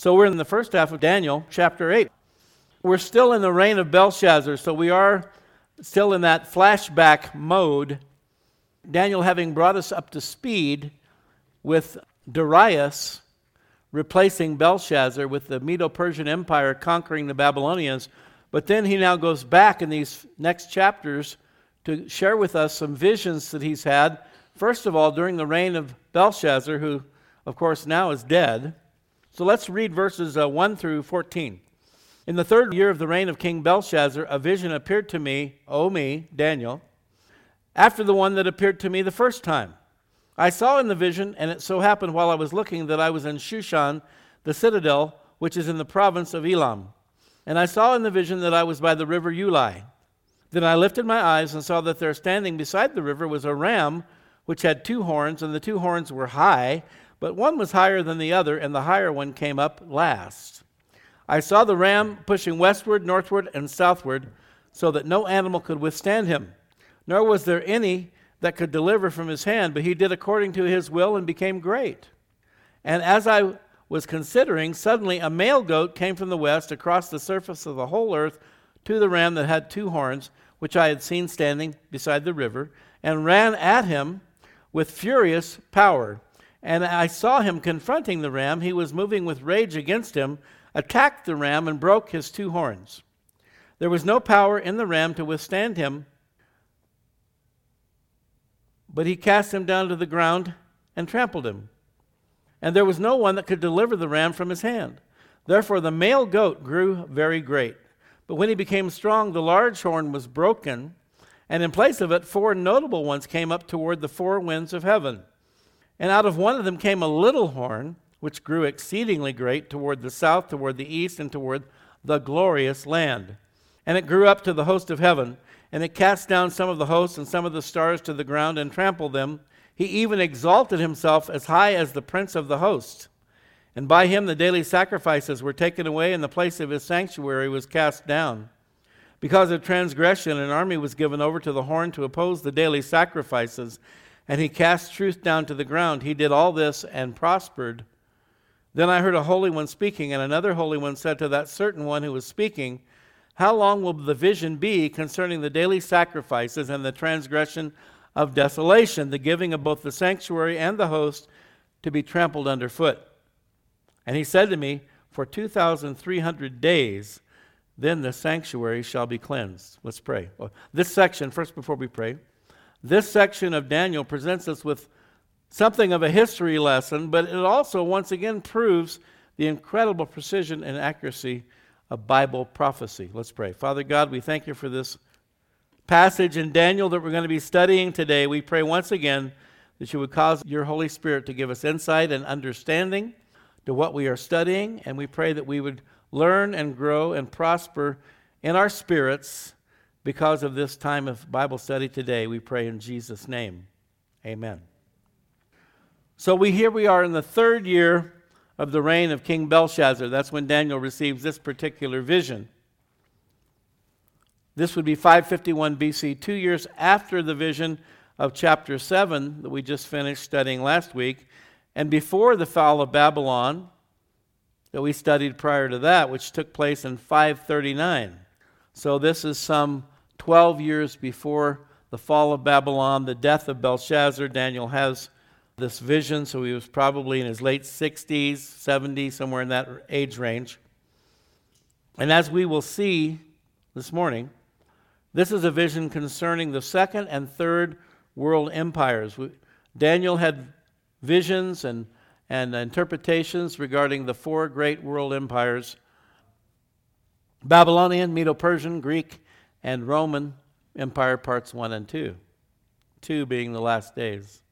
So we're in the first half of Daniel, chapter 8. We're still in the reign of Belshazzar, so we are still in that flashback mode. Daniel having brought us up to speed with Darius replacing Belshazzar with the Medo Persian Empire conquering the Babylonians. But then he now goes back in these next chapters to share with us some visions that he's had. First of all, during the reign of Belshazzar, who, of course, now is dead. So let's read verses uh, 1 through 14. In the third year of the reign of King Belshazzar, a vision appeared to me, O me, Daniel, after the one that appeared to me the first time. I saw in the vision, and it so happened while I was looking that I was in Shushan, the citadel, which is in the province of Elam. And I saw in the vision that I was by the river Ulai. Then I lifted my eyes and saw that there standing beside the river was a ram which had two horns, and the two horns were high, but one was higher than the other, and the higher one came up last. I saw the ram pushing westward, northward, and southward, so that no animal could withstand him, nor was there any that could deliver from his hand, but he did according to his will and became great. And as I was considering, suddenly a male goat came from the west across the surface of the whole earth to the ram that had two horns, which I had seen standing beside the river, and ran at him with furious power. And I saw him confronting the ram. He was moving with rage against him, attacked the ram, and broke his two horns. There was no power in the ram to withstand him, but he cast him down to the ground and trampled him. And there was no one that could deliver the ram from his hand. Therefore, the male goat grew very great. But when he became strong, the large horn was broken, and in place of it, four notable ones came up toward the four winds of heaven. And out of one of them came a little horn, which grew exceedingly great toward the south, toward the east, and toward the glorious land. And it grew up to the host of heaven and it cast down some of the hosts and some of the stars to the ground and trampled them. He even exalted himself as high as the prince of the host. And by him the daily sacrifices were taken away, and the place of his sanctuary was cast down. Because of transgression, an army was given over to the horn to oppose the daily sacrifices, and he cast truth down to the ground. He did all this and prospered. Then I heard a holy one speaking, and another holy one said to that certain one who was speaking, how long will the vision be concerning the daily sacrifices and the transgression of desolation, the giving of both the sanctuary and the host to be trampled underfoot? And he said to me, For 2,300 days, then the sanctuary shall be cleansed. Let's pray. This section, first before we pray, this section of Daniel presents us with something of a history lesson, but it also once again proves the incredible precision and accuracy of Bible prophecy. Let's pray. Father God, we thank you for this passage in Daniel that we're going to be studying today. We pray once again that you would cause your Holy Spirit to give us insight and understanding to what we are studying, and we pray that we would learn and grow and prosper in our spirits because of this time of Bible study today. We pray in Jesus' name. Amen. So we here we are in the third year of the reign of King Belshazzar. That's when Daniel receives this particular vision. This would be 551 BC, two years after the vision of chapter 7 that we just finished studying last week, and before the fall of Babylon that we studied prior to that, which took place in 539. So this is some 12 years before the fall of Babylon, the death of Belshazzar. Daniel has this vision, so he was probably in his late 60s, 70s, somewhere in that age range. And as we will see this morning, this is a vision concerning the second and third world empires. Daniel had visions and, and interpretations regarding the four great world empires Babylonian, Medo Persian, Greek, and Roman Empire, parts one and two. Two being the last days.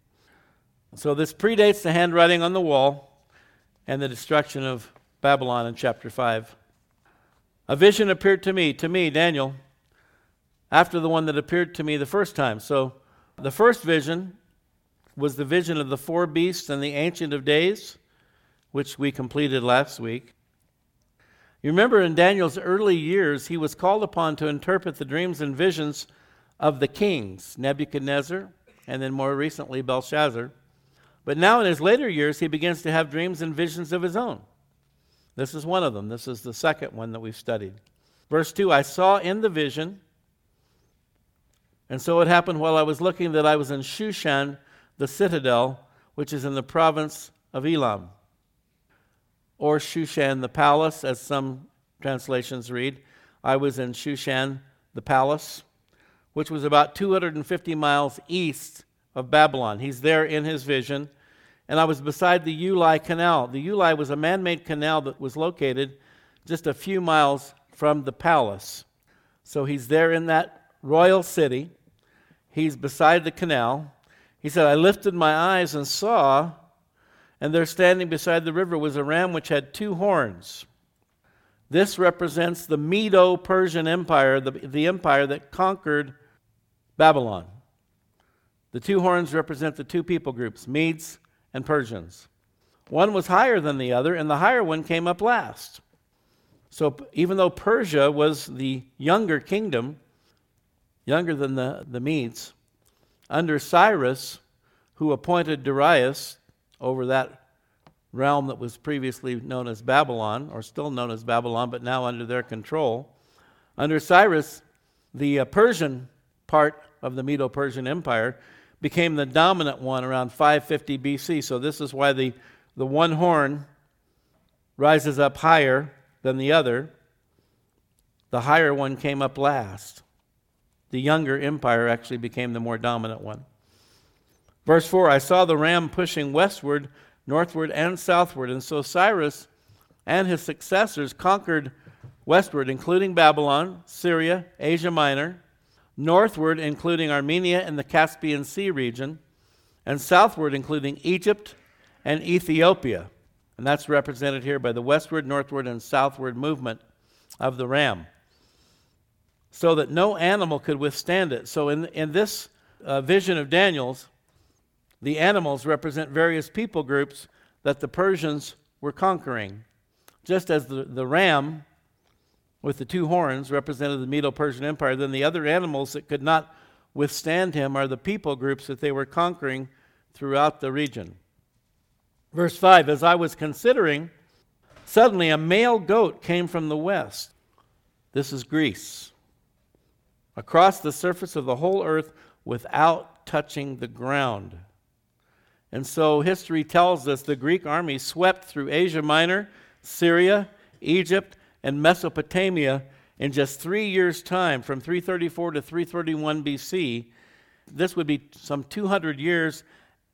So this predates the handwriting on the wall and the destruction of Babylon in chapter 5. A vision appeared to me, to me, Daniel, after the one that appeared to me the first time. So the first vision was the vision of the four beasts and the Ancient of Days, which we completed last week. You remember in Daniel's early years, he was called upon to interpret the dreams and visions of the kings, Nebuchadnezzar, and then more recently, Belshazzar. But now in his later years, he begins to have dreams and visions of his own. This is one of them. This is the second one that we've studied. Verse 2 I saw in the vision, and so it happened while I was looking that I was in Shushan, the citadel, which is in the province of Elam, or Shushan, the palace, as some translations read. I was in Shushan, the palace, which was about 250 miles east of Babylon. He's there in his vision. And I was beside the Ulai Canal. The Ulai was a man made canal that was located just a few miles from the palace. So he's there in that royal city. He's beside the canal. He said, I lifted my eyes and saw, and there standing beside the river was a ram which had two horns. This represents the Medo Persian Empire, the, the empire that conquered Babylon. The two horns represent the two people groups, Medes and Persians. One was higher than the other, and the higher one came up last. So even though Persia was the younger kingdom, younger than the, the Medes, under Cyrus, who appointed Darius over that realm that was previously known as Babylon, or still known as Babylon, but now under their control. Under Cyrus, the uh, Persian part of the Medo Persian Empire became the dominant one around 550 BC. So, this is why the, the one horn rises up higher than the other. The higher one came up last. The younger empire actually became the more dominant one. Verse 4 I saw the ram pushing westward, northward, and southward. And so Cyrus and his successors conquered westward, including Babylon, Syria, Asia Minor, northward, including Armenia and the Caspian Sea region, and southward, including Egypt and Ethiopia. And that's represented here by the westward, northward, and southward movement of the ram, so that no animal could withstand it. So, in, in this uh, vision of Daniel's, the animals represent various people groups that the Persians were conquering. Just as the, the ram with the two horns represented the Medo Persian Empire. Then the other animals that could not withstand him are the people groups that they were conquering throughout the region. Verse 5 As I was considering, suddenly a male goat came from the west. This is Greece. Across the surface of the whole earth without touching the ground. And so history tells us the Greek army swept through Asia Minor, Syria, Egypt, and Mesopotamia in just three years' time, from 334 to 331 BC. This would be some 200 years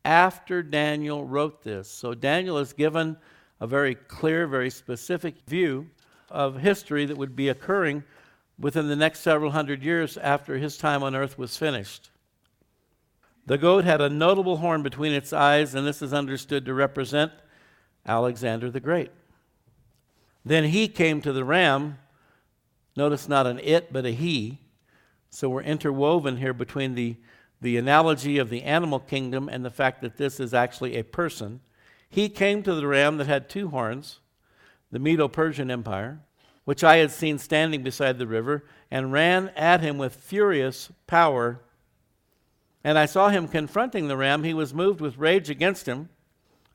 after Daniel wrote this. So Daniel is given a very clear, very specific view of history that would be occurring within the next several hundred years after his time on earth was finished. The goat had a notable horn between its eyes, and this is understood to represent Alexander the Great. Then he came to the ram. Notice not an it, but a he. So we're interwoven here between the, the analogy of the animal kingdom and the fact that this is actually a person. He came to the ram that had two horns, the Medo Persian Empire, which I had seen standing beside the river, and ran at him with furious power. And I saw him confronting the ram. He was moved with rage against him,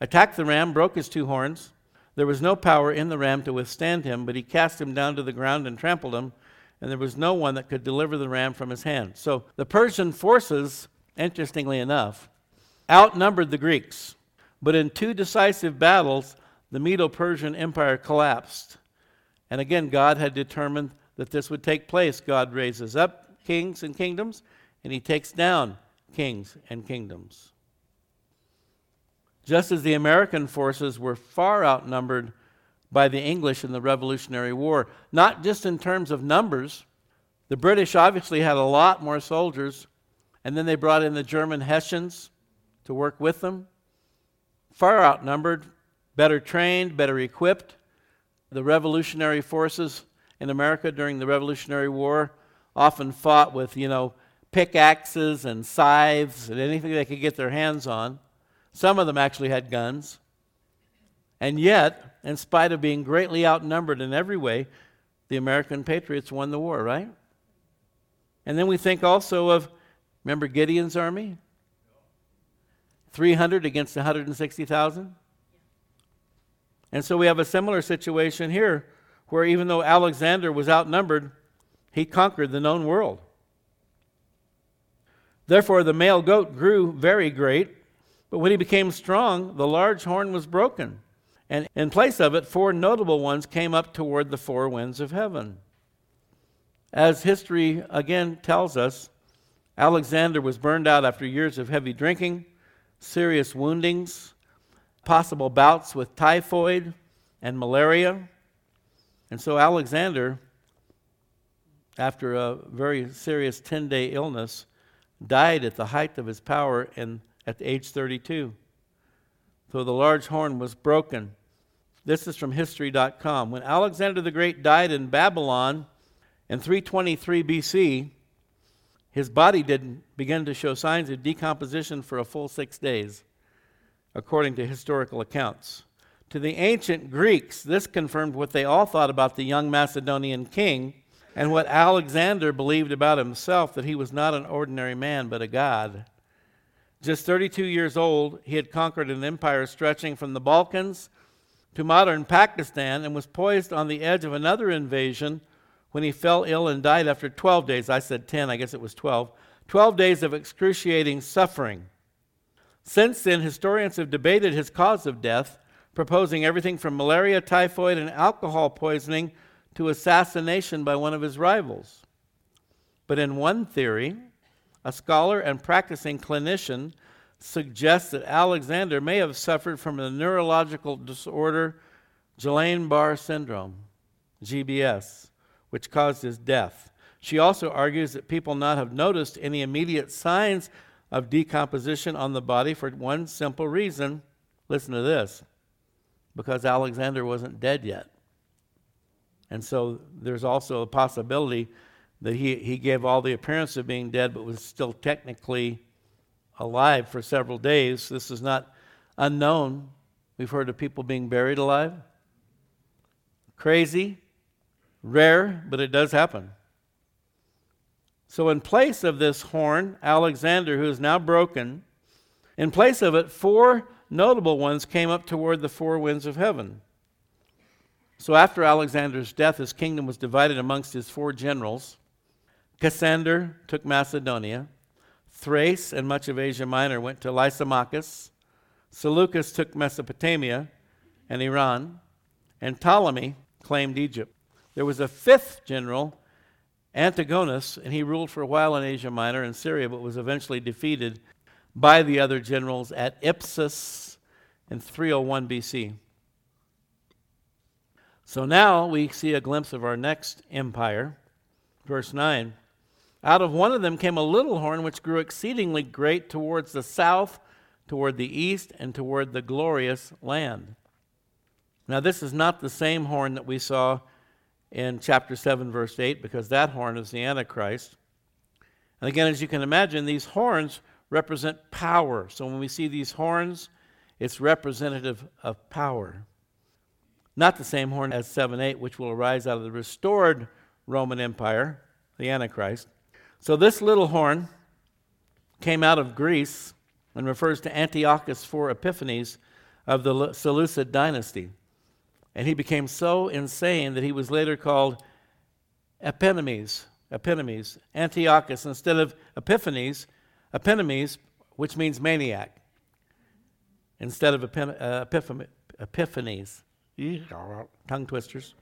attacked the ram, broke his two horns. There was no power in the ram to withstand him, but he cast him down to the ground and trampled him, and there was no one that could deliver the ram from his hand. So the Persian forces, interestingly enough, outnumbered the Greeks. But in two decisive battles, the Medo Persian Empire collapsed. And again, God had determined that this would take place. God raises up kings and kingdoms, and he takes down kings and kingdoms just as the American forces were far outnumbered by the English in the Revolutionary War, not just in terms of numbers. The British obviously had a lot more soldiers, and then they brought in the German Hessians to work with them. Far outnumbered, better trained, better equipped. The revolutionary forces in America during the Revolutionary War often fought with, you know, pickaxes and scythes and anything they could get their hands on. Some of them actually had guns. And yet, in spite of being greatly outnumbered in every way, the American patriots won the war, right? And then we think also of, remember Gideon's army? 300 against 160,000? And so we have a similar situation here where even though Alexander was outnumbered, he conquered the known world. Therefore, the male goat grew very great, but when he became strong, the large horn was broken. And in place of it, four notable ones came up toward the four winds of heaven. As history again tells us, Alexander was burned out after years of heavy drinking, serious woundings, possible bouts with typhoid and malaria. And so Alexander, after a very serious 10 day illness, died at the height of his power in, at age 32. So the large horn was broken. This is from History.com. When Alexander the Great died in Babylon in 323 BC, his body didn't begin to show signs of decomposition for a full six days, according to historical accounts. To the ancient Greeks, this confirmed what they all thought about the young Macedonian king and what Alexander believed about himself that he was not an ordinary man, but a god. Just 32 years old, he had conquered an empire stretching from the Balkans to modern Pakistan and was poised on the edge of another invasion when he fell ill and died after 12 days. I said 10, I guess it was 12. 12 days of excruciating suffering. Since then, historians have debated his cause of death, proposing everything from malaria, typhoid, and alcohol poisoning to assassination by one of his rivals. But in one theory, a scholar and practicing clinician suggests that Alexander may have suffered from a neurological disorder, Guillain Barre syndrome, GBS, which caused his death. She also argues that people not have noticed any immediate signs of decomposition on the body for one simple reason. Listen to this because Alexander wasn't dead yet. And so there's also a possibility that he, he gave all the appearance of being dead, but was still technically alive for several days. This is not unknown. We've heard of people being buried alive. Crazy, rare, but it does happen. So, in place of this horn, Alexander, who is now broken, in place of it, four notable ones came up toward the four winds of heaven. So after Alexander's death, his kingdom was divided amongst his four generals. Cassander took Macedonia. Thrace and much of Asia Minor went to Lysimachus. Seleucus took Mesopotamia and Iran. And Ptolemy claimed Egypt. There was a fifth general, Antigonus, and he ruled for a while in Asia Minor and Syria, but was eventually defeated by the other generals at Ipsus in 301 BC. So now we see a glimpse of our next empire. Verse 9 Out of one of them came a little horn which grew exceedingly great towards the south, toward the east, and toward the glorious land. Now, this is not the same horn that we saw in chapter 7, verse 8, because that horn is the Antichrist. And again, as you can imagine, these horns represent power. So when we see these horns, it's representative of power not the same horn as 7 8, which will arise out of the restored Roman Empire, the Antichrist. So this little horn came out of Greece and refers to Antiochus IV Epiphanes of the Seleucid dynasty. And he became so insane that he was later called Epimenides. Epimenides. Antiochus, instead of Epiphanes, Epimenides, which means maniac, instead of uh, Epiphanes tongue twisters.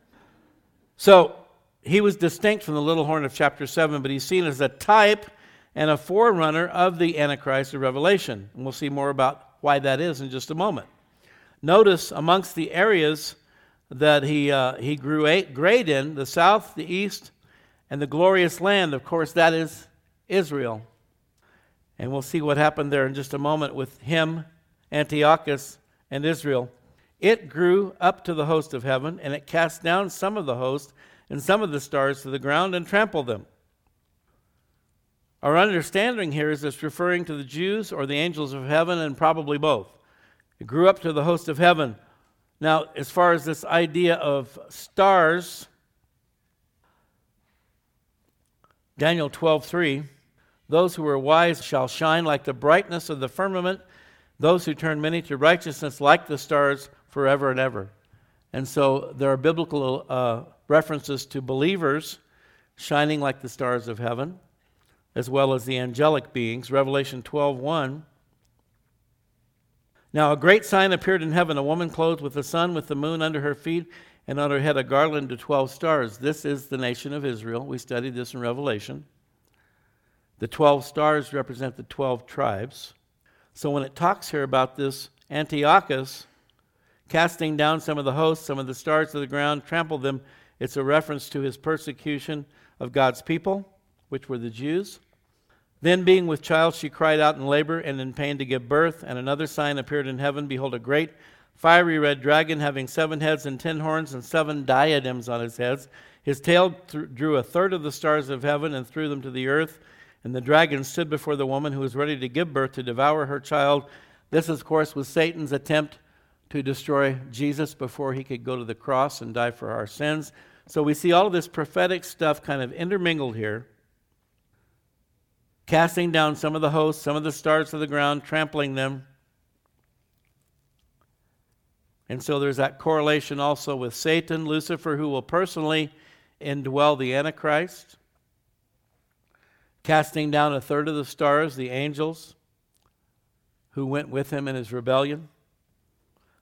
So he was distinct from the little horn of chapter 7, but he's seen as a type and a forerunner of the Antichrist of Revelation. And we'll see more about why that is in just a moment. Notice amongst the areas that he, uh, he grew eight, great in the south, the east, and the glorious land. Of course, that is Israel. And we'll see what happened there in just a moment with him, Antiochus, and Israel. It grew up to the host of heaven, and it cast down some of the host and some of the stars to the ground and trampled them. Our understanding here is it's referring to the Jews or the angels of heaven, and probably both. It grew up to the host of heaven. Now, as far as this idea of stars, Daniel 12:3, those who are wise shall shine like the brightness of the firmament, those who turn many to righteousness like the stars forever and ever. And so there are biblical uh, references to believers shining like the stars of heaven, as well as the angelic beings. Revelation 12:1. Now a great sign appeared in heaven, a woman clothed with the sun, with the moon under her feet, and on her head a garland of 12 stars. This is the nation of Israel. We studied this in Revelation. The 12 stars represent the 12 tribes. So when it talks here about this Antiochus casting down some of the hosts, some of the stars of the ground, trampled them, it's a reference to his persecution of God's people, which were the Jews. Then, being with child, she cried out in labor and in pain to give birth. And another sign appeared in heaven Behold, a great fiery red dragon having seven heads and ten horns and seven diadems on his heads. His tail th- drew a third of the stars of heaven and threw them to the earth. And the dragon stood before the woman who was ready to give birth to devour her child. This, of course, was Satan's attempt to destroy Jesus before he could go to the cross and die for our sins. So we see all of this prophetic stuff kind of intermingled here, casting down some of the hosts, some of the stars of the ground, trampling them. And so there's that correlation also with Satan, Lucifer, who will personally indwell the Antichrist, casting down a third of the stars, the angels who went with him in his rebellion.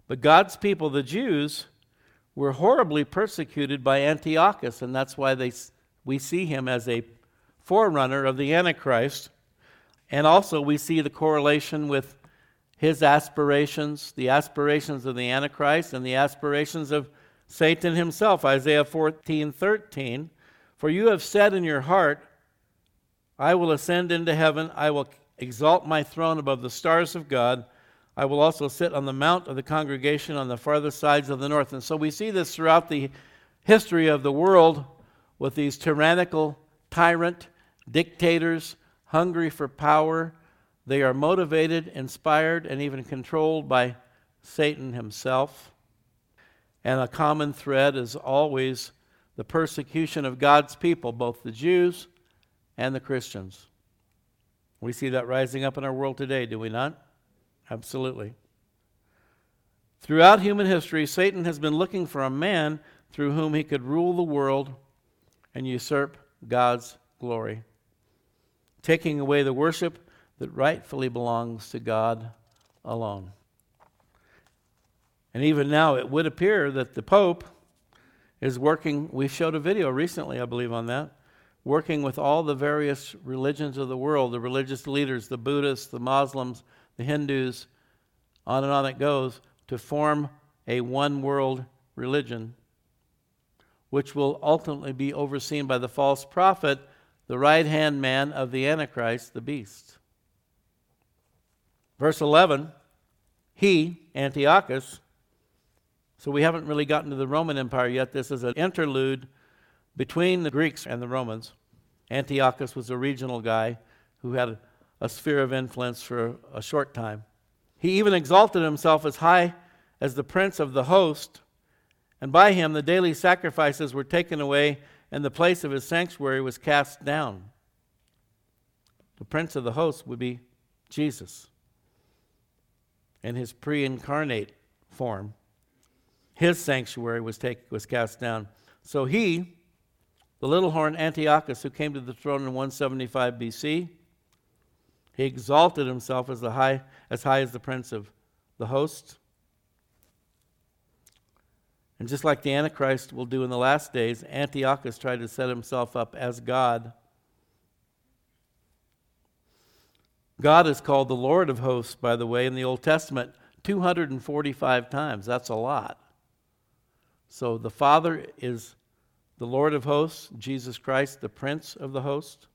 But God's people, the Jews, were horribly persecuted by Antiochus, and that's why they, we see him as a forerunner of the Antichrist. And also, we see the correlation with his aspirations, the aspirations of the Antichrist, and the aspirations of Satan himself. Isaiah 14 13. For you have said in your heart, I will ascend into heaven, I will exalt my throne above the stars of God. I will also sit on the mount of the congregation on the farthest sides of the north. And so we see this throughout the history of the world with these tyrannical tyrant dictators hungry for power. They are motivated, inspired, and even controlled by Satan himself. And a common thread is always the persecution of God's people, both the Jews and the Christians. We see that rising up in our world today, do we not? Absolutely. Throughout human history, Satan has been looking for a man through whom he could rule the world and usurp God's glory, taking away the worship that rightfully belongs to God alone. And even now, it would appear that the Pope is working. We showed a video recently, I believe, on that, working with all the various religions of the world the religious leaders, the Buddhists, the Muslims, the Hindus, on and on it goes, to form a one world religion, which will ultimately be overseen by the false prophet, the right hand man of the Antichrist, the beast. Verse 11, he, Antiochus, so we haven't really gotten to the Roman Empire yet. This is an interlude between the Greeks and the Romans. Antiochus was a regional guy who had a sphere of influence for a short time. He even exalted himself as high as the prince of the host, and by him the daily sacrifices were taken away, and the place of his sanctuary was cast down. The prince of the host would be Jesus in his pre incarnate form. His sanctuary was, take, was cast down. So he, the little horn Antiochus, who came to the throne in 175 BC, he exalted himself as, the high, as high as the prince of the host. And just like the Antichrist will do in the last days, Antiochus tried to set himself up as God. God is called the Lord of hosts, by the way, in the Old Testament 245 times. That's a lot. So the Father is the Lord of hosts, Jesus Christ, the Prince of the host.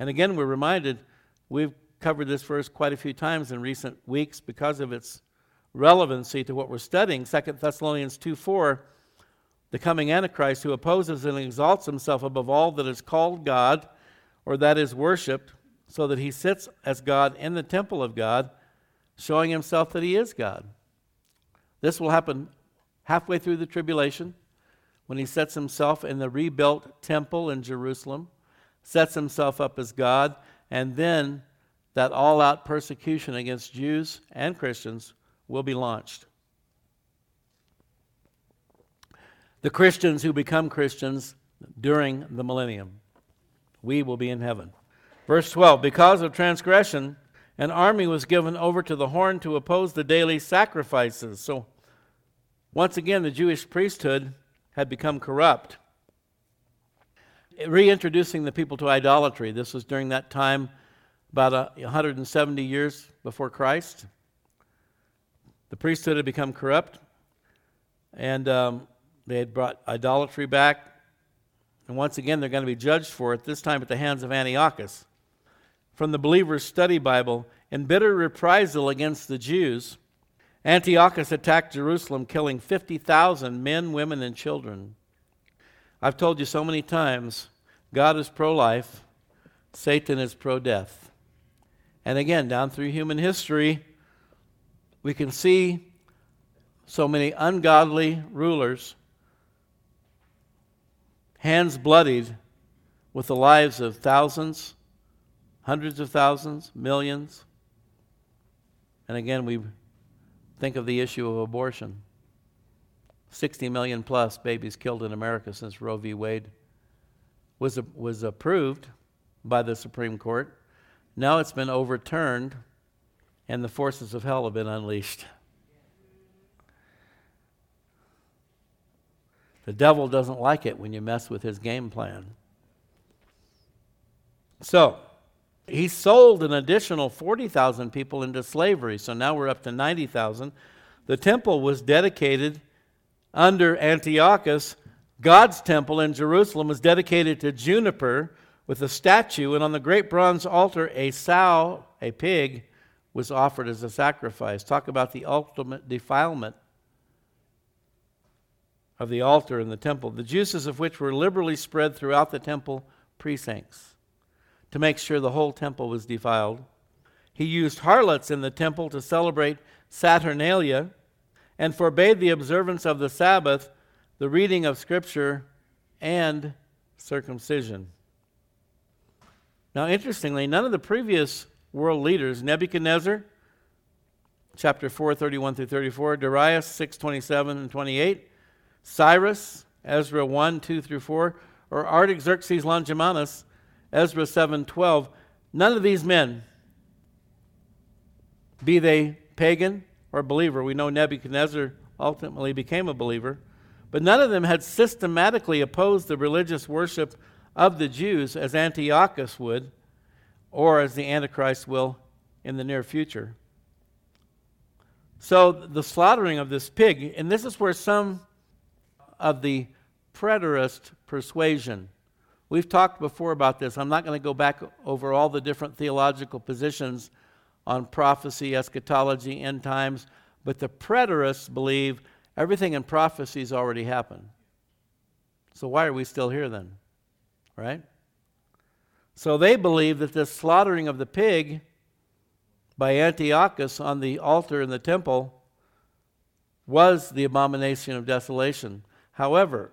And again, we're reminded We've covered this verse quite a few times in recent weeks because of its relevancy to what we're studying. 2 Thessalonians 2 4, the coming Antichrist who opposes and exalts himself above all that is called God or that is worshiped, so that he sits as God in the temple of God, showing himself that he is God. This will happen halfway through the tribulation when he sets himself in the rebuilt temple in Jerusalem, sets himself up as God and then that all out persecution against Jews and Christians will be launched. the Christians who become Christians during the millennium. We will be in heaven. Verse 12 Because of transgression, an army was given over to the horn to oppose the daily sacrifices. So, once again, the Jewish priesthood had become corrupt, reintroducing the people to idolatry. This was during that time, about 170 years before Christ. The priesthood had become corrupt, and um, they had brought idolatry back. And once again, they're going to be judged for it, this time at the hands of Antiochus. From the Believer's Study Bible, in bitter reprisal against the Jews, Antiochus attacked Jerusalem, killing 50,000 men, women, and children. I've told you so many times God is pro life, Satan is pro death. And again, down through human history, we can see so many ungodly rulers, hands bloodied with the lives of thousands, hundreds of thousands, millions. And again, we think of the issue of abortion. 60 million plus babies killed in America since Roe v. Wade was, was approved by the Supreme Court. Now it's been overturned and the forces of hell have been unleashed. The devil doesn't like it when you mess with his game plan. So, he sold an additional 40,000 people into slavery, so now we're up to 90,000. The temple was dedicated under Antiochus. God's temple in Jerusalem was dedicated to Jupiter with a statue, and on the great bronze altar, a sow, a pig, was offered as a sacrifice. Talk about the ultimate defilement of the altar in the temple, the juices of which were liberally spread throughout the temple precincts to make sure the whole temple was defiled. He used harlots in the temple to celebrate Saturnalia and forbade the observance of the Sabbath, the reading of Scripture, and circumcision. Now, interestingly, none of the previous world leaders, Nebuchadnezzar, chapter 4, 31 through 34, Darius, 6, 27 and 28, Cyrus, Ezra 1, 2 through 4, or Artaxerxes Longimanus, Ezra 7, 12, none of these men, be they pagan or a believer, we know Nebuchadnezzar ultimately became a believer, but none of them had systematically opposed the religious worship of the Jews as Antiochus would or as the Antichrist will in the near future. So, the slaughtering of this pig, and this is where some of the preterist persuasion, we've talked before about this. I'm not going to go back over all the different theological positions on prophecy, eschatology, end times, but the preterists believe everything in prophecy has already happened. So, why are we still here then? Right? So they believe that this slaughtering of the pig by Antiochus on the altar in the temple was the abomination of desolation. However,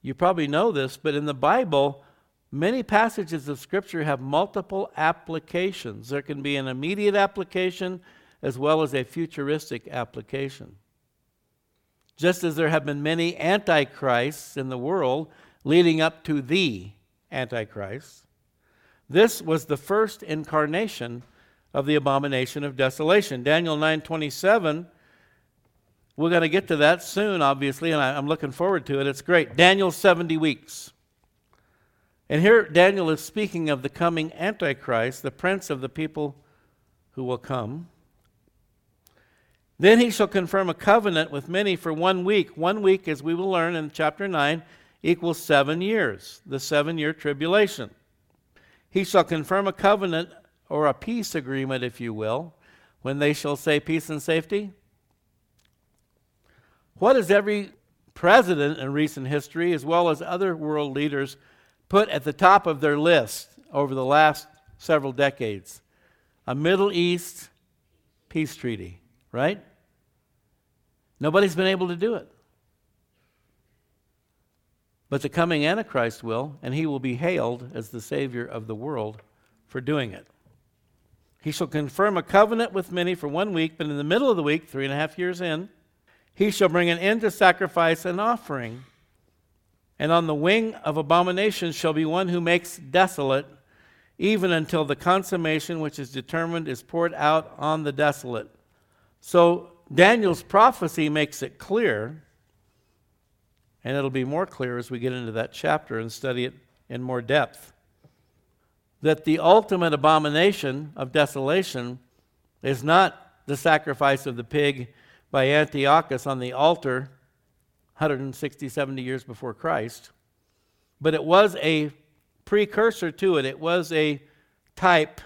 you probably know this, but in the Bible, many passages of Scripture have multiple applications. There can be an immediate application as well as a futuristic application. Just as there have been many antichrists in the world leading up to the Antichrist. This was the first incarnation of the abomination of desolation. Daniel 9:27 we're going to get to that soon, obviously, and I, am looking forward to it. It's great. Daniel 70 weeks. And here Daniel is speaking of the coming Antichrist, the prince of the people who will come. Then he shall confirm a covenant with many for one week. One week, as we will learn in chapter 9, equals seven years, the seven year tribulation. He shall confirm a covenant or a peace agreement, if you will, when they shall say peace and safety. What does every president in recent history, as well as other world leaders, put at the top of their list over the last several decades? A Middle East peace treaty, right? Nobody's been able to do it. But the coming Antichrist will, and he will be hailed as the Savior of the world for doing it. He shall confirm a covenant with many for one week, but in the middle of the week, three and a half years in, he shall bring an end to sacrifice and offering. And on the wing of abomination shall be one who makes desolate, even until the consummation which is determined is poured out on the desolate. So Daniel's prophecy makes it clear, and it'll be more clear as we get into that chapter and study it in more depth, that the ultimate abomination of desolation is not the sacrifice of the pig by Antiochus on the altar 160, 70 years before Christ. But it was a precursor to it, it was a type,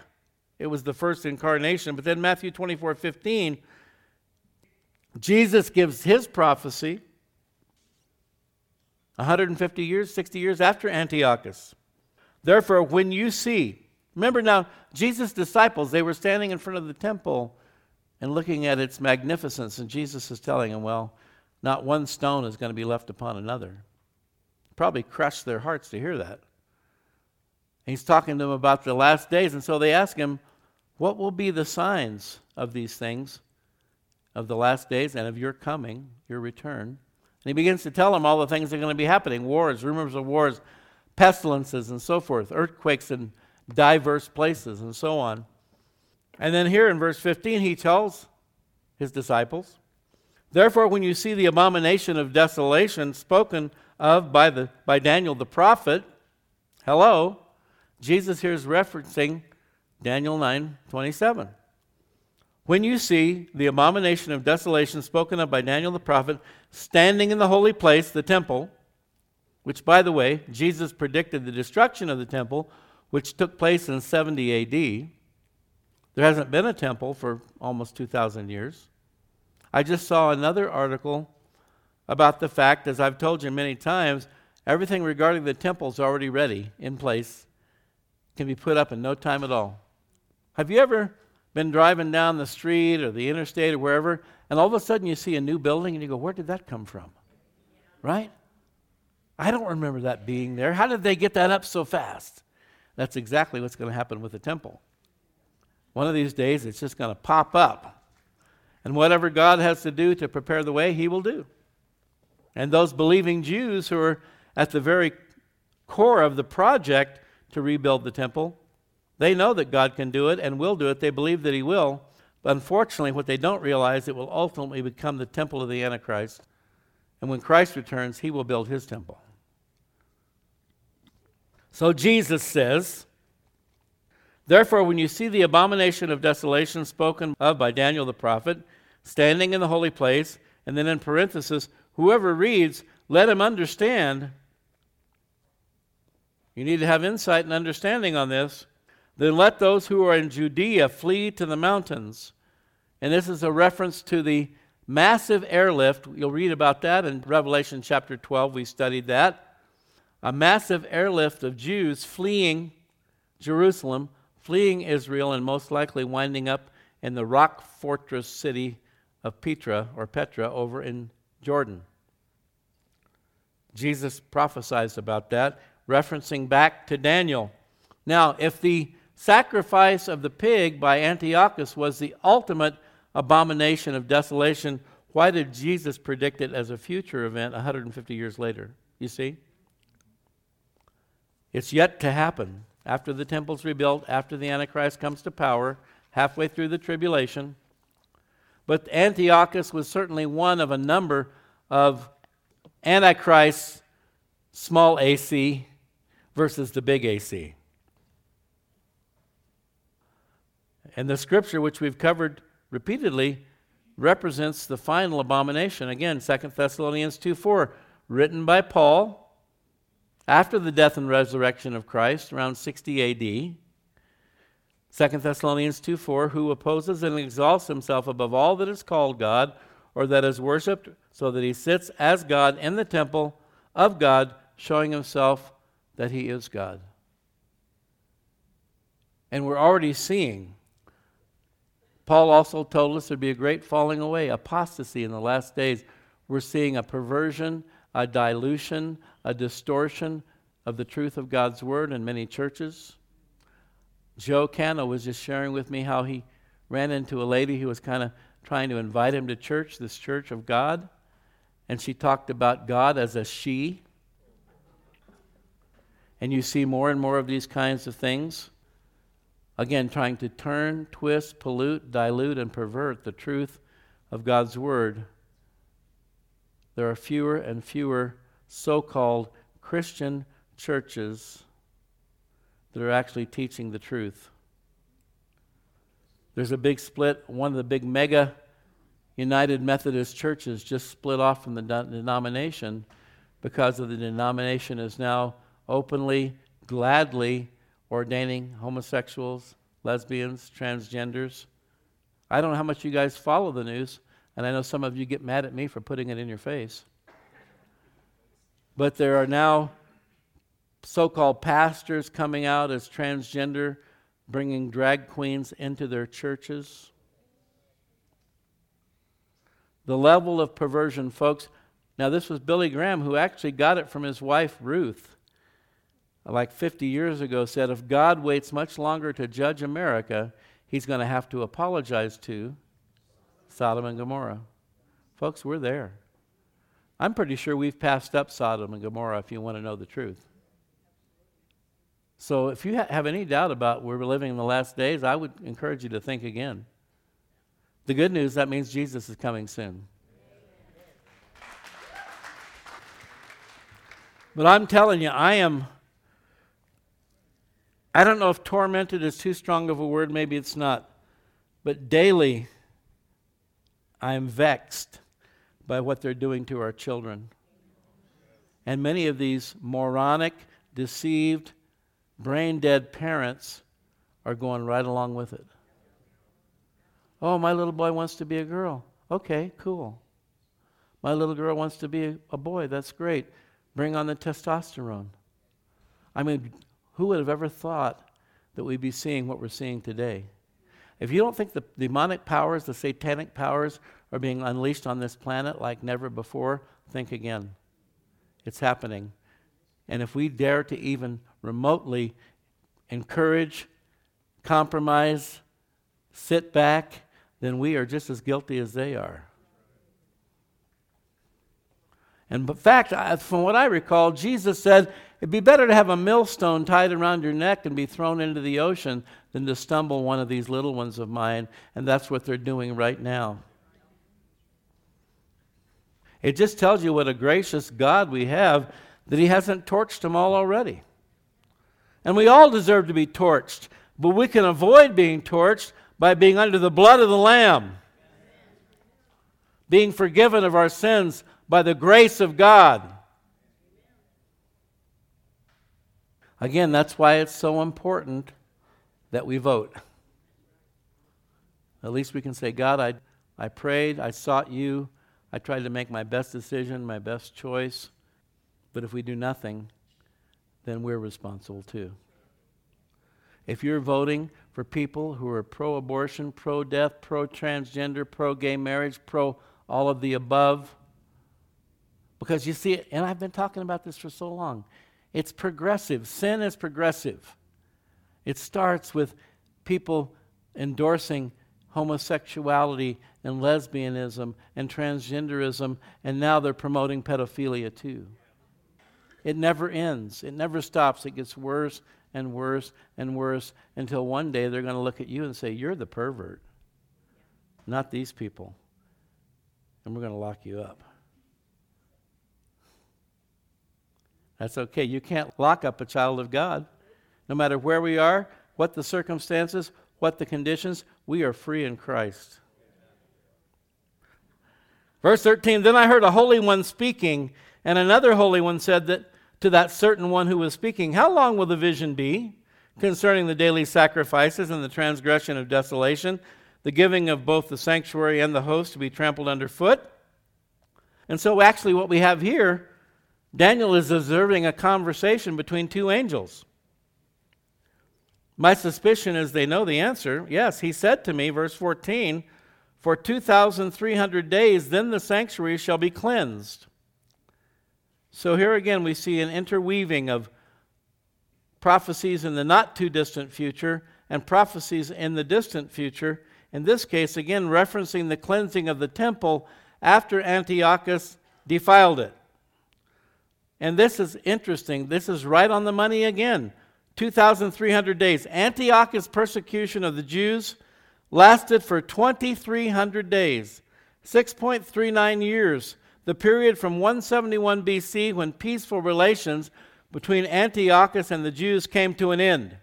it was the first incarnation. But then Matthew 24 15, Jesus gives his prophecy 150 years, 60 years after Antiochus. Therefore, when you see, remember now, Jesus' disciples, they were standing in front of the temple and looking at its magnificence. And Jesus is telling them, well, not one stone is going to be left upon another. Probably crushed their hearts to hear that. he's talking to them about the last days. And so they ask him, What will be the signs of these things, of the last days, and of your coming, your return? And he begins to tell them all the things that are going to be happening wars, rumors of wars, pestilences, and so forth, earthquakes in diverse places, and so on. And then here in verse 15, he tells his disciples, Therefore, when you see the abomination of desolation spoken of by, the, by Daniel the prophet, hello, Jesus here is referencing Daniel 9 27. When you see the abomination of desolation spoken of by Daniel the prophet standing in the holy place, the temple, which, by the way, Jesus predicted the destruction of the temple, which took place in 70 AD, there hasn't been a temple for almost 2,000 years. I just saw another article about the fact, as I've told you many times, everything regarding the temple is already ready, in place, can be put up in no time at all. Have you ever been driving down the street or the interstate or wherever, and all of a sudden you see a new building and you go, Where did that come from? Right? I don't remember that being there. How did they get that up so fast? That's exactly what's going to happen with the temple. One of these days, it's just going to pop up. And whatever God has to do to prepare the way, He will do. And those believing Jews who are at the very core of the project to rebuild the temple, they know that God can do it and will do it. They believe that He will. But unfortunately, what they don't realize, it will ultimately become the temple of the Antichrist. And when Christ returns, He will build His temple. So Jesus says, Therefore, when you see the abomination of desolation spoken of by Daniel the prophet, standing in the holy place, and then in parenthesis, whoever reads, let him understand. You need to have insight and understanding on this. Then let those who are in Judea flee to the mountains. And this is a reference to the massive airlift. You'll read about that in Revelation chapter 12. We studied that. A massive airlift of Jews fleeing Jerusalem fleeing Israel and most likely winding up in the rock fortress city of Petra or Petra over in Jordan. Jesus prophesies about that, referencing back to Daniel. Now, if the sacrifice of the pig by Antiochus was the ultimate abomination of desolation, why did Jesus predict it as a future event 150 years later? You see? It's yet to happen after the temple's rebuilt, after the Antichrist comes to power, halfway through the tribulation. But Antiochus was certainly one of a number of Antichrists, small AC versus the big AC. And the scripture, which we've covered repeatedly, represents the final abomination. Again, 2 Thessalonians 2 4, written by Paul after the death and resurrection of Christ, around 60 AD, 2 Thessalonians 2 4, who opposes and exalts himself above all that is called God or that is worshiped, so that he sits as God in the temple of God, showing himself that he is God. And we're already seeing. Paul also told us there'd be a great falling away, apostasy in the last days. We're seeing a perversion, a dilution, a distortion of the truth of God's word in many churches. Joe Cano was just sharing with me how he ran into a lady who was kind of trying to invite him to church, this church of God. and she talked about God as a she. And you see more and more of these kinds of things. Again, trying to turn, twist, pollute, dilute, and pervert the truth of God's Word. There are fewer and fewer so called Christian churches that are actually teaching the truth. There's a big split. One of the big mega United Methodist churches just split off from the denomination because of the denomination is now openly, gladly ordaining homosexuals, lesbians, transgenders. I don't know how much you guys follow the news, and I know some of you get mad at me for putting it in your face. But there are now so called pastors coming out as transgender, bringing drag queens into their churches. The level of perversion, folks. Now, this was Billy Graham who actually got it from his wife, Ruth, like 50 years ago, said if God waits much longer to judge America, he's going to have to apologize to Sodom and Gomorrah. Folks, we're there. I'm pretty sure we've passed up Sodom and Gomorrah if you want to know the truth. So if you ha- have any doubt about where we're living in the last days, I would encourage you to think again. The good news, that means Jesus is coming soon. But I'm telling you, I am, I don't know if tormented is too strong of a word, maybe it's not. But daily, I am vexed by what they're doing to our children. And many of these moronic, deceived, brain dead parents are going right along with it. Oh, my little boy wants to be a girl. Okay, cool. My little girl wants to be a boy. That's great. Bring on the testosterone. I mean, who would have ever thought that we'd be seeing what we're seeing today? If you don't think the demonic powers, the satanic powers, are being unleashed on this planet like never before, think again. It's happening. And if we dare to even remotely encourage, compromise, sit back, then we are just as guilty as they are. And in fact, from what I recall, Jesus said, It'd be better to have a millstone tied around your neck and be thrown into the ocean than to stumble one of these little ones of mine. And that's what they're doing right now. It just tells you what a gracious God we have that He hasn't torched them all already. And we all deserve to be torched, but we can avoid being torched by being under the blood of the Lamb, being forgiven of our sins by the grace of God. Again, that's why it's so important that we vote. At least we can say, God, I, I prayed, I sought you, I tried to make my best decision, my best choice. But if we do nothing, then we're responsible too. If you're voting for people who are pro abortion, pro death, pro transgender, pro gay marriage, pro all of the above, because you see, and I've been talking about this for so long, it's progressive. Sin is progressive. It starts with people endorsing homosexuality and lesbianism and transgenderism, and now they're promoting pedophilia too. It never ends, it never stops. It gets worse and worse and worse until one day they're going to look at you and say, You're the pervert, not these people. And we're going to lock you up. That's okay. You can't lock up a child of God. No matter where we are, what the circumstances, what the conditions, we are free in Christ. Verse 13 Then I heard a holy one speaking, and another holy one said that to that certain one who was speaking, How long will the vision be concerning the daily sacrifices and the transgression of desolation, the giving of both the sanctuary and the host to be trampled underfoot? And so, actually, what we have here Daniel is observing a conversation between two angels. My suspicion is they know the answer. Yes, he said to me, verse 14, For 2,300 days, then the sanctuary shall be cleansed. So here again, we see an interweaving of prophecies in the not too distant future and prophecies in the distant future. In this case, again, referencing the cleansing of the temple after Antiochus defiled it. And this is interesting. This is right on the money again. 2,300 days. Antiochus' persecution of the Jews lasted for 2,300 days, 6.39 years, the period from 171 BC when peaceful relations between Antiochus and the Jews came to an end.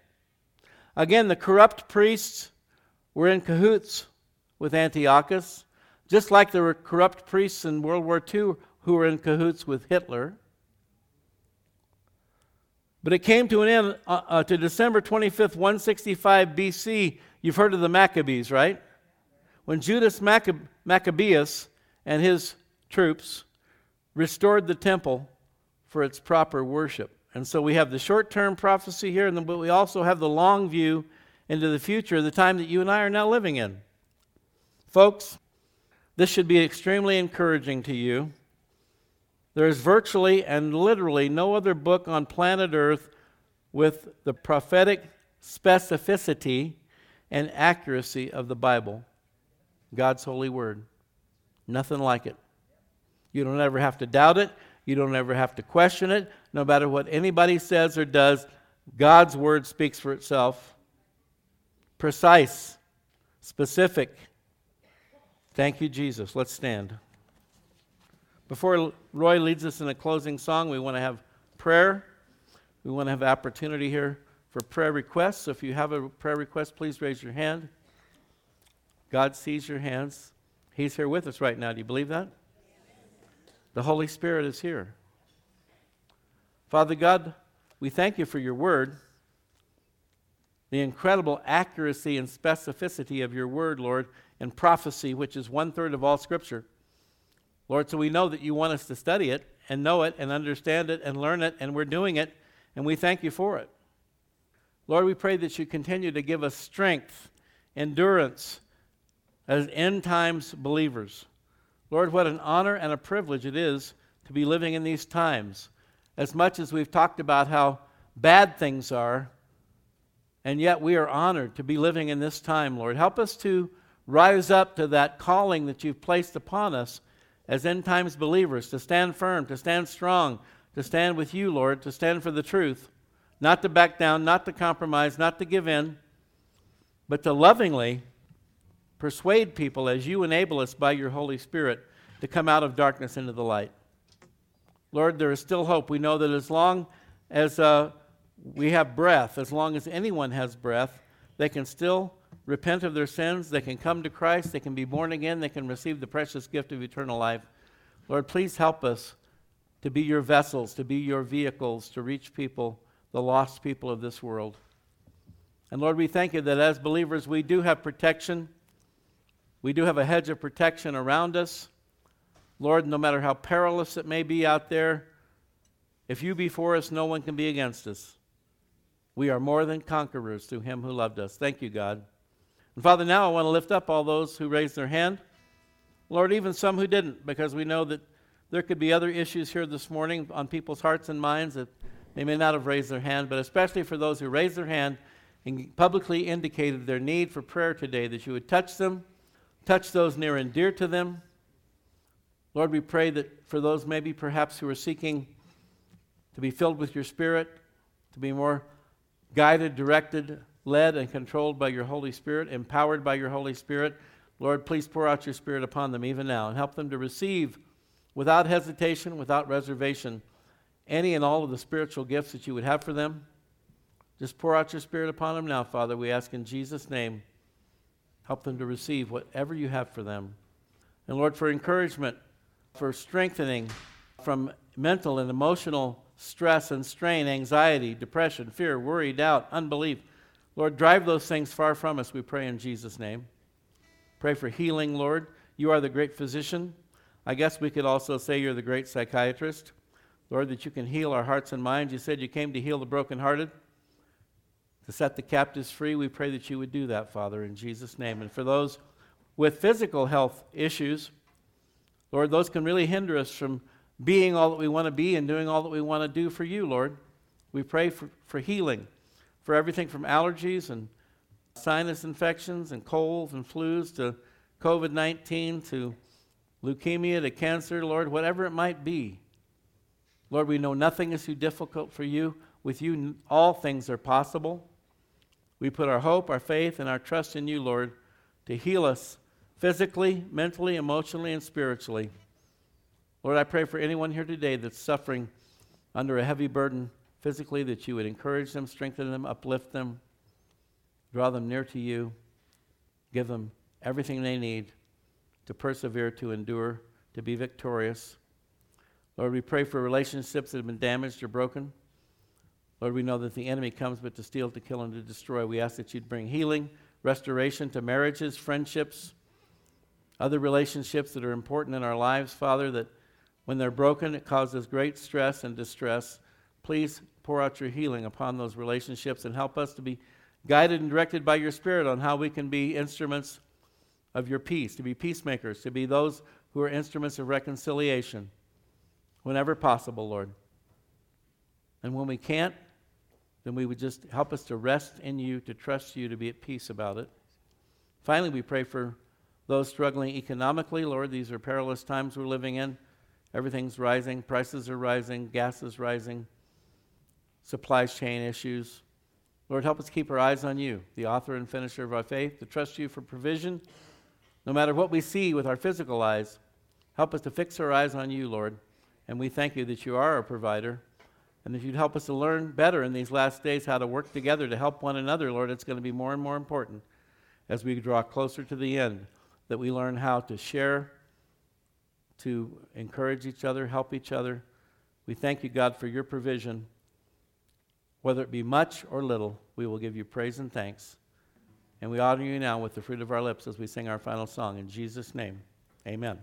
Again, the corrupt priests were in cahoots with Antiochus, just like there were corrupt priests in World War II who were in cahoots with Hitler. But it came to an end uh, uh, to December 25th, 165 BC. You've heard of the Maccabees, right? When Judas Maccab- Maccabeus and his troops restored the temple for its proper worship. And so we have the short term prophecy here, but we also have the long view into the future, the time that you and I are now living in. Folks, this should be extremely encouraging to you. There is virtually and literally no other book on planet Earth with the prophetic specificity and accuracy of the Bible, God's holy word. Nothing like it. You don't ever have to doubt it. You don't ever have to question it. No matter what anybody says or does, God's word speaks for itself. Precise, specific. Thank you, Jesus. Let's stand. Before Roy leads us in a closing song, we want to have prayer. We want to have opportunity here for prayer requests. So if you have a prayer request, please raise your hand. God sees your hands. He's here with us right now. Do you believe that? The Holy Spirit is here. Father God, we thank you for your word, the incredible accuracy and specificity of your word, Lord, and prophecy, which is one third of all Scripture. Lord, so we know that you want us to study it and know it and understand it and learn it, and we're doing it, and we thank you for it. Lord, we pray that you continue to give us strength, endurance as end times believers. Lord, what an honor and a privilege it is to be living in these times. As much as we've talked about how bad things are, and yet we are honored to be living in this time, Lord. Help us to rise up to that calling that you've placed upon us as end times believers, to stand firm, to stand strong, to stand with you, Lord, to stand for the truth, not to back down, not to compromise, not to give in, but to lovingly persuade people as you enable us by your Holy Spirit to come out of darkness into the light. Lord, there is still hope. We know that as long as uh, we have breath, as long as anyone has breath, they can still repent of their sins, they can come to Christ, they can be born again, they can receive the precious gift of eternal life. Lord, please help us to be your vessels, to be your vehicles to reach people, the lost people of this world. And Lord, we thank you that as believers we do have protection. We do have a hedge of protection around us. Lord, no matter how perilous it may be out there, if you be for us, no one can be against us. We are more than conquerors through him who loved us. Thank you, God. And Father, now I want to lift up all those who raised their hand. Lord, even some who didn't, because we know that there could be other issues here this morning on people's hearts and minds that they may not have raised their hand, but especially for those who raised their hand and publicly indicated their need for prayer today, that you would touch them, touch those near and dear to them. Lord, we pray that for those maybe perhaps who are seeking to be filled with your Spirit, to be more guided, directed, led and controlled by your Holy Spirit, empowered by your Holy Spirit. Lord, please pour out your Spirit upon them even now and help them to receive without hesitation, without reservation, any and all of the spiritual gifts that you would have for them. Just pour out your Spirit upon them now, Father. We ask in Jesus' name. Help them to receive whatever you have for them. And Lord, for encouragement, for strengthening from mental and emotional stress and strain, anxiety, depression, fear, worry, doubt, unbelief, Lord, drive those things far from us, we pray in Jesus' name. Pray for healing, Lord. You are the great physician. I guess we could also say you're the great psychiatrist. Lord, that you can heal our hearts and minds. You said you came to heal the brokenhearted, to set the captives free. We pray that you would do that, Father, in Jesus' name. And for those with physical health issues, Lord, those can really hinder us from being all that we want to be and doing all that we want to do for you, Lord. We pray for, for healing for everything from allergies and sinus infections and colds and flus to COVID 19 to leukemia to cancer, Lord, whatever it might be. Lord, we know nothing is too difficult for you. With you, all things are possible. We put our hope, our faith, and our trust in you, Lord, to heal us physically, mentally, emotionally, and spiritually. Lord, I pray for anyone here today that's suffering under a heavy burden physically, that you would encourage them, strengthen them, uplift them, draw them near to you, give them everything they need to persevere, to endure, to be victorious. Lord, we pray for relationships that have been damaged or broken. Lord, we know that the enemy comes but to steal, to kill, and to destroy. We ask that you'd bring healing, restoration to marriages, friendships, other relationships that are important in our lives, Father, that when they're broken, it causes great stress and distress. Please pour out your healing upon those relationships and help us to be guided and directed by your Spirit on how we can be instruments of your peace, to be peacemakers, to be those who are instruments of reconciliation whenever possible, Lord. And when we can't, then we would just help us to rest in you, to trust you, to be at peace about it. Finally, we pray for those struggling economically. Lord, these are perilous times we're living in. Everything's rising, prices are rising, gas is rising, supply chain issues. Lord, help us keep our eyes on you, the author and finisher of our faith, to trust you for provision. No matter what we see with our physical eyes, help us to fix our eyes on you, Lord. And we thank you that you are our provider and that you'd help us to learn better in these last days how to work together to help one another, Lord. It's going to be more and more important as we draw closer to the end that we learn how to share, to encourage each other, help each other. We thank you, God, for your provision. Whether it be much or little, we will give you praise and thanks. And we honor you now with the fruit of our lips as we sing our final song. In Jesus' name, amen.